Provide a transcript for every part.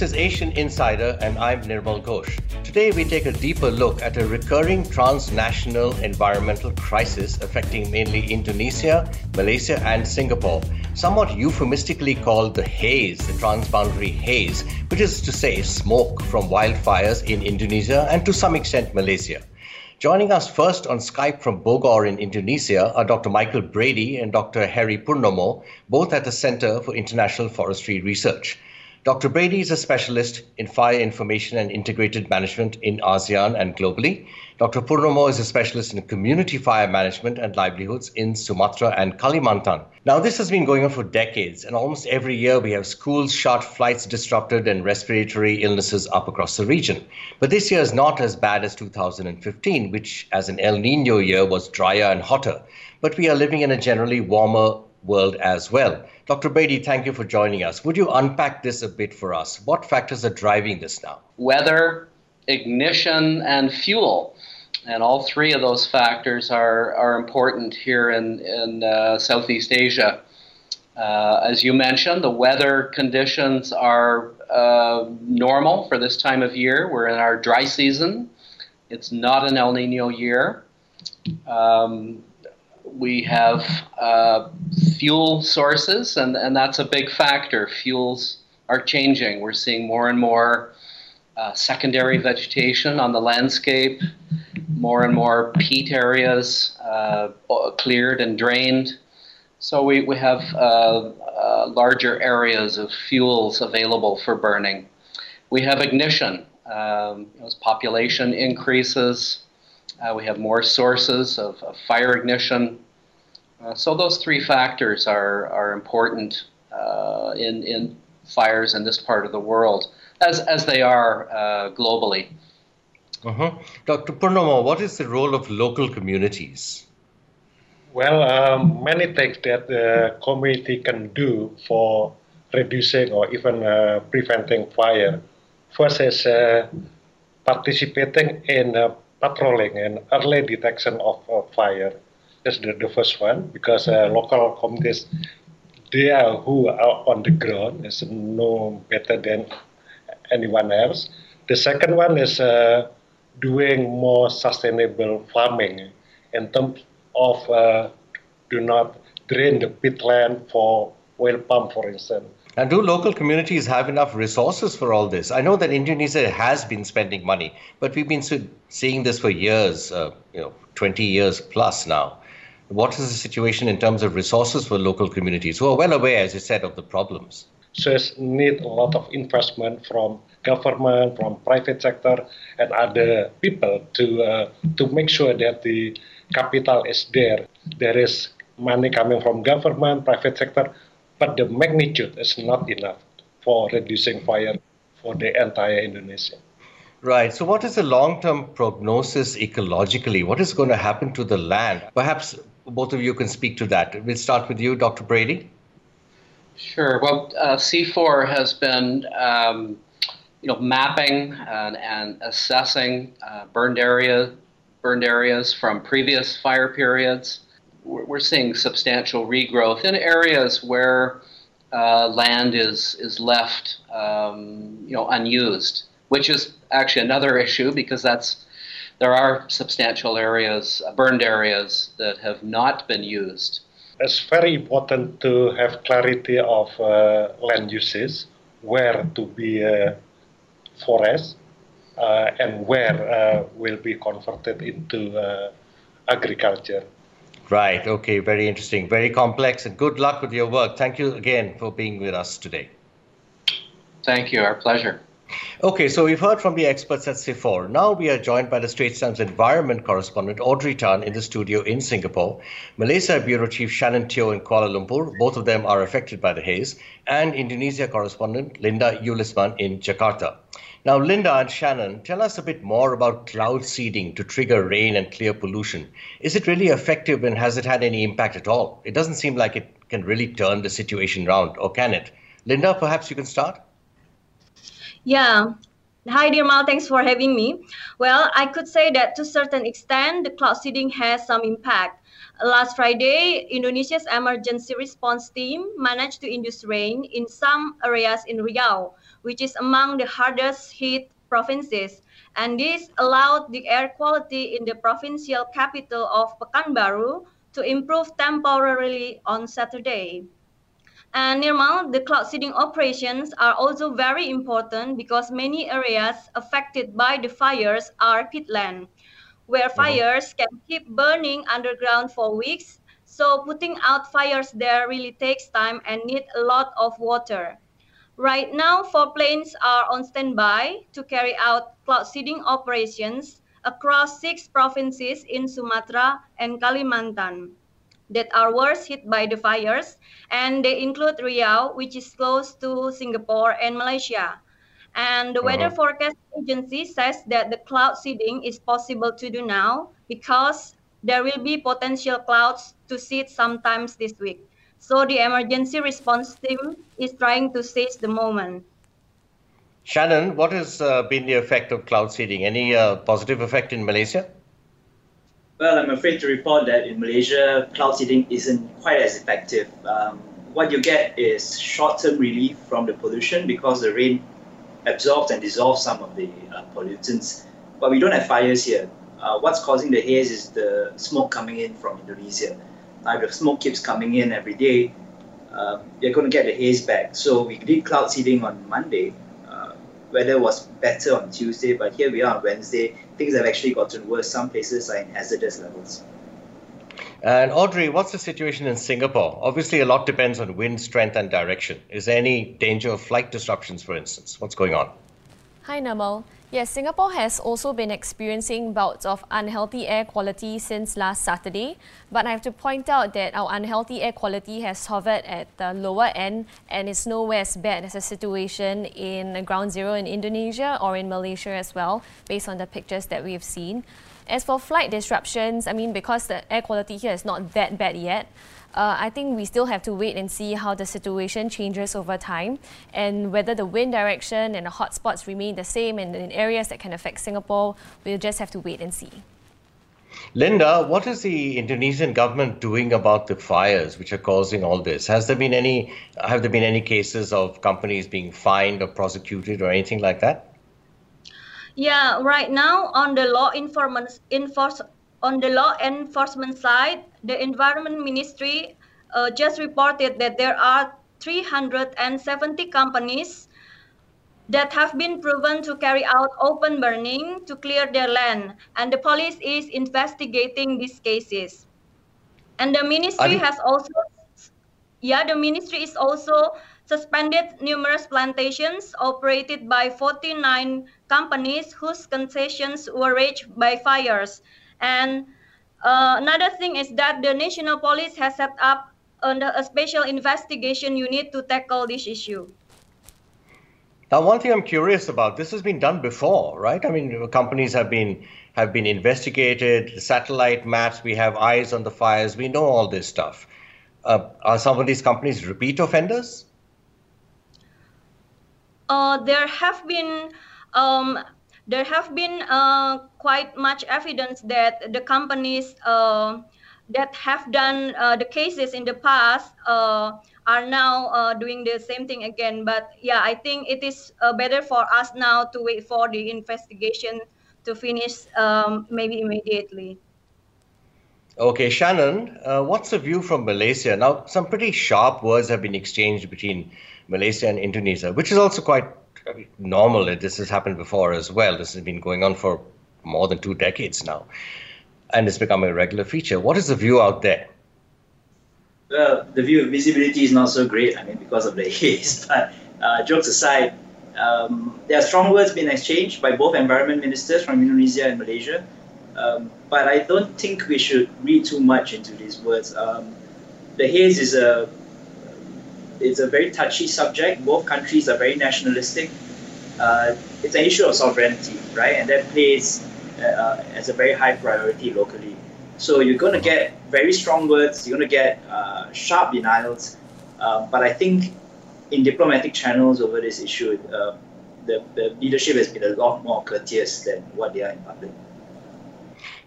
This is Asian Insider, and I'm Nirmal Ghosh. Today, we take a deeper look at a recurring transnational environmental crisis affecting mainly Indonesia, Malaysia, and Singapore, somewhat euphemistically called the haze, the transboundary haze, which is to say smoke from wildfires in Indonesia and to some extent Malaysia. Joining us first on Skype from Bogor in Indonesia are Dr. Michael Brady and Dr. Harry Purnomo, both at the Center for International Forestry Research. Dr. Brady is a specialist in fire information and integrated management in ASEAN and globally. Dr. Purnomo is a specialist in community fire management and livelihoods in Sumatra and Kalimantan. Now, this has been going on for decades, and almost every year we have schools shut, flights disrupted, and respiratory illnesses up across the region. But this year is not as bad as 2015, which, as an El Nino year, was drier and hotter. But we are living in a generally warmer world as well. Dr. Brady, thank you for joining us. Would you unpack this a bit for us? What factors are driving this now? Weather, ignition, and fuel. And all three of those factors are, are important here in, in uh, Southeast Asia. Uh, as you mentioned, the weather conditions are uh, normal for this time of year. We're in our dry season. It's not an El Nino year. Um, we have uh, fuel sources, and, and that's a big factor. Fuels are changing. We're seeing more and more uh, secondary vegetation on the landscape, more and more peat areas uh, cleared and drained. So we, we have uh, uh, larger areas of fuels available for burning. We have ignition. Um, as population increases, we have more sources of, of fire ignition. Uh, so those three factors are, are important uh, in, in fires in this part of the world, as, as they are uh, globally. Uh-huh. Dr. Purnomo, what is the role of local communities? Well, um, many things that the community can do for reducing or even uh, preventing fire. First is uh, participating in uh, patrolling and early detection of fire. That's the, the first one because uh, local communities, they are who are on the ground, is know better than anyone else. The second one is uh, doing more sustainable farming in terms of uh, do not drain the peatland for oil palm, for instance. And do local communities have enough resources for all this? I know that Indonesia has been spending money, but we've been seeing this for years, uh, you know, 20 years plus now. What is the situation in terms of resources for local communities who are well aware, as you said, of the problems? So it need a lot of investment from government, from private sector, and other people to uh, to make sure that the capital is there. There is money coming from government, private sector, but the magnitude is not enough for reducing fire for the entire Indonesia. Right. So, what is the long term prognosis ecologically? What is going to happen to the land? Perhaps both of you can speak to that. We'll start with you, Dr. Brady. Sure. Well, uh, CIFOR has been, um, you know, mapping and, and assessing uh, burned area, burned areas from previous fire periods we're seeing substantial regrowth in areas where uh, land is is left um, you know unused, which is actually another issue because that's there are substantial areas, burned areas that have not been used. It's very important to have clarity of uh, land uses, where to be uh, forest, uh, and where uh, will be converted into uh, agriculture. Right. Okay. Very interesting. Very complex. And good luck with your work. Thank you again for being with us today. Thank you. Our pleasure. Okay, so we've heard from the experts at CIFOR. Now we are joined by the Straits Times environment correspondent Audrey Tan in the studio in Singapore, Malaysia Bureau Chief Shannon Teoh in Kuala Lumpur, both of them are affected by the haze, and Indonesia correspondent Linda Yulisman in Jakarta. Now, Linda and Shannon, tell us a bit more about cloud seeding to trigger rain and clear pollution. Is it really effective and has it had any impact at all? It doesn't seem like it can really turn the situation around, or can it? Linda, perhaps you can start? Yeah. Hi, Nirmal. Thanks for having me. Well, I could say that to a certain extent, the cloud seeding has some impact. Last Friday, Indonesia's emergency response team managed to induce rain in some areas in Riau, which is among the hardest hit provinces. And this allowed the air quality in the provincial capital of Pekanbaru to improve temporarily on Saturday. And Nirmal, the cloud seeding operations are also very important because many areas affected by the fires are peatland, where fires can keep burning underground for weeks. So putting out fires there really takes time and need a lot of water. Right now, four planes are on standby to carry out cloud seeding operations across six provinces in Sumatra and Kalimantan that are worst hit by the fires, and they include Riau, which is close to Singapore and Malaysia. And the weather uh-huh. forecast agency says that the cloud seeding is possible to do now because there will be potential clouds to seed sometimes this week. So the emergency response team is trying to seize the moment. Shannon, what has uh, been the effect of cloud seeding? Any uh, positive effect in Malaysia? Well, I'm afraid to report that in Malaysia, cloud seeding isn't quite as effective. Um, what you get is short-term relief from the pollution because the rain absorbs and dissolves some of the uh, pollutants. But we don't have fires here. Uh, what's causing the haze is the smoke coming in from Indonesia. Now, if the smoke keeps coming in every day, uh, you're going to get the haze back. So we did cloud seeding on Monday, weather was better on Tuesday, but here we are on Wednesday. Things have actually gotten worse. Some places are in hazardous levels. And Audrey, what's the situation in Singapore? Obviously, a lot depends on wind strength and direction. Is there any danger of flight disruptions, for instance? What's going on? Hi, Nirmal. Yes, Singapore has also been experiencing bouts of unhealthy air quality since last Saturday. But I have to point out that our unhealthy air quality has hovered at the lower end and is nowhere as bad as the situation in ground zero in Indonesia or in Malaysia as well, based on the pictures that we've seen. As for flight disruptions, I mean, because the air quality here is not that bad yet, uh, I think we still have to wait and see how the situation changes over time and whether the wind direction and the hotspots remain the same in, in areas that can affect Singapore. We'll just have to wait and see. Linda, what is the Indonesian government doing about the fires which are causing all this? Has there been any have there been any cases of companies being fined or prosecuted or anything like that? Yeah, right now on the law enforcement enforce, on the law enforcement side, the Environment Ministry uh, just reported that there are 370 companies that have been proven to carry out open burning to clear their land, and the police is investigating these cases. And the ministry has also, yeah, the ministry is also suspended numerous plantations operated by 49 companies whose concessions were reached by fires. And uh, another thing is that the national police has set up a special investigation unit to tackle this issue. Now, one thing I'm curious about, this has been done before, right? I mean, companies have been have been investigated, satellite maps, we have eyes on the fires, we know all this stuff. Uh, are some of these companies repeat offenders? Uh, there have been um, there have been uh, quite much evidence that the companies uh, that have done the cases in the past are now uh, doing the same thing again. But yeah, I think it is uh, better for us now to wait for the investigation to finish um, maybe immediately. Okay, Shannon, what's the view from Malaysia? Now, some pretty sharp words have been exchanged between Malaysia and Indonesia, which is also quite normal. This has happened before as well. This has been going on for more than two decades now, and it's become a regular feature. What is the view out there? Well, the view of visibility is not so great. I mean, because of the haze. But uh, jokes aside, um, there are strong words being exchanged by both environment ministers from Indonesia and Malaysia. Um, but I don't think we should read too much into these words. Um, the haze is a it's a very touchy subject. Both countries are very nationalistic. Uh, it's an issue of sovereignty, right? And that plays uh, as a very high priority locally. So you're going to get very strong words, you're going to get uh, sharp denials. Uh, but I think in diplomatic channels over this issue, uh, the, the leadership has been a lot more courteous than what they are in public.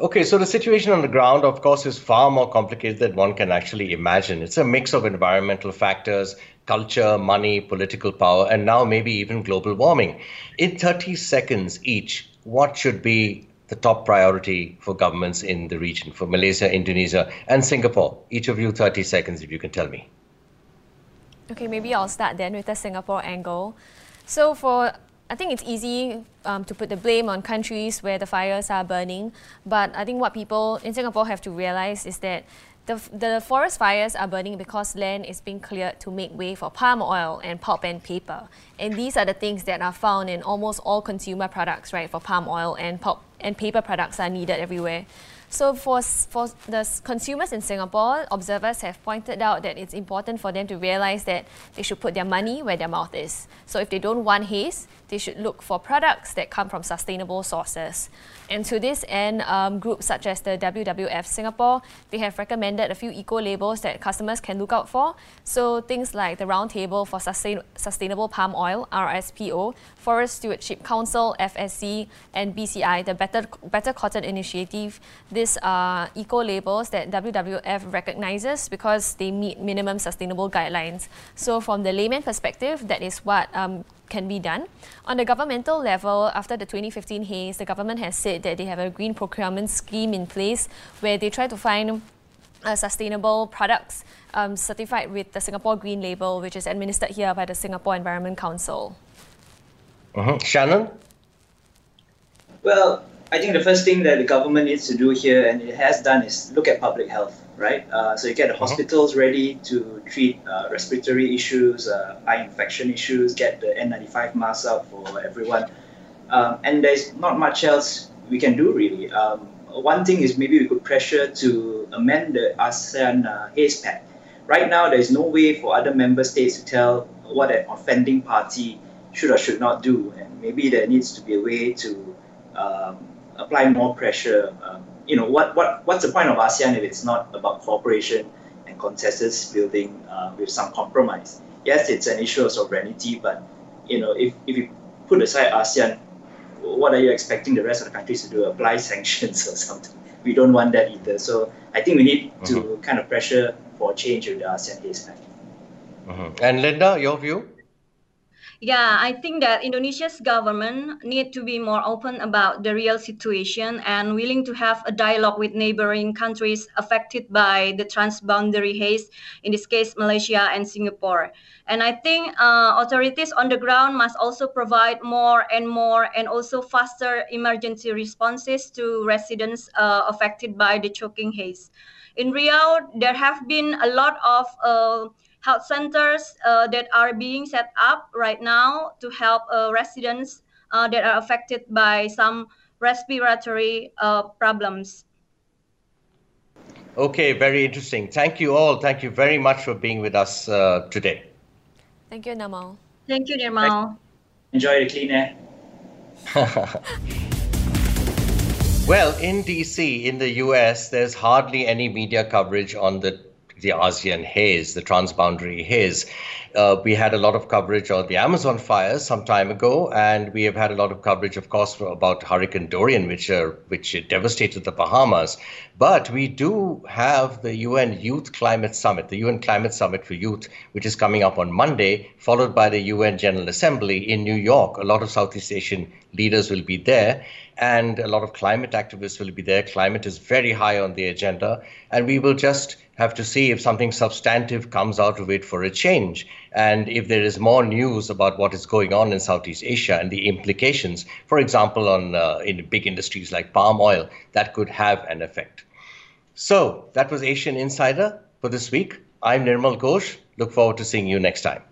Okay, so the situation on the ground, of course, is far more complicated than one can actually imagine. It's a mix of environmental factors, culture, money, political power, and now maybe even global warming. In 30 seconds each, what should be the top priority for governments in the region, for Malaysia, Indonesia, and Singapore? Each of you, 30 seconds, if you can tell me. Okay, maybe I'll start then with the Singapore angle. So for I think it's easy um, to put the blame on countries where the fires are burning, but I think what people in Singapore have to realize is that the, the forest fires are burning because land is being cleared to make way for palm oil and pulp and paper. And these are the things that are found in almost all consumer products, right? For palm oil and pulp and paper products are needed everywhere. So for, for the consumers in Singapore, observers have pointed out that it's important for them to realize that they should put their money where their mouth is. So if they don't want haze, they should look for products that come from sustainable sources. And to this end, um, groups such as the WWF Singapore, they have recommended a few eco-labels that customers can look out for. So things like the Roundtable for Sustain Sustainable Palm Oil, RSPO, Forest Stewardship Council, FSC, and BCI, the Better, Better Cotton Initiative. These are eco-labels that WWF recognizes because they meet minimum sustainable guidelines. So from the layman perspective, that is what um, can be done. On the governmental level, after the 2015 haze, the government has said that they have a green procurement scheme in place where they try to find uh, sustainable products um, certified with the Singapore Green Label, which is administered here by the Singapore Environment Council. Uh-huh. Shannon? Well, I think the first thing that the government needs to do here, and it has done, is look at public health, right? Uh, so you get the uh-huh. hospitals ready to treat uh, respiratory issues, uh, eye infection issues, get the N95 masks out for everyone. Um, and there's not much else we can do really. Um, one thing is maybe we could pressure to amend the ASEAN uh, Haze Pact. Right now, there's no way for other member states to tell what an offending party should or should not do. And maybe there needs to be a way to um, apply more pressure. Um, you know, what, what, what's the point of ASEAN if it's not about cooperation and consensus building uh, with some compromise? Yes, it's an issue of sovereignty, but you know, if, if you put aside ASEAN, what are you expecting the rest of the countries to do? Apply sanctions or something? We don't want that either. So I think we need to mm-hmm. kind of pressure for change with the ASEAN Pact. Mm-hmm. And Linda, your view? Yeah, I think that Indonesia's government need to be more open about the real situation and willing to have a dialogue with neighboring countries affected by the transboundary haze, in this case, Malaysia and Singapore. And I think uh, authorities on the ground must also provide more and more and also faster emergency responses to residents uh, affected by the choking haze. In Riau, there have been a lot of uh, health centers uh, that are being set up right now to help uh, residents uh, that are affected by some respiratory uh, problems. Okay, very interesting. Thank you all. Thank you very much for being with us uh, today. Thank you, Nirmal. Thank you, Nirmal. Enjoy the clean air. well, in DC, in the US, there's hardly any media coverage on the the ASEAN haze, the transboundary haze. Uh, we had a lot of coverage on the Amazon fires some time ago, and we have had a lot of coverage, of course, about Hurricane Dorian, which uh, which devastated the Bahamas. But we do have the UN Youth Climate Summit, the UN Climate Summit for Youth, which is coming up on Monday, followed by the UN General Assembly in New York. A lot of Southeast Asian leaders will be there, and a lot of climate activists will be there. Climate is very high on the agenda, and we will just have to see if something substantive comes out of it for a change. And if there is more news about what is going on in Southeast Asia and the implications, for example, on uh, in big industries like palm oil, that could have an effect. So that was Asian Insider for this week. I'm Nirmal Ghosh. Look forward to seeing you next time.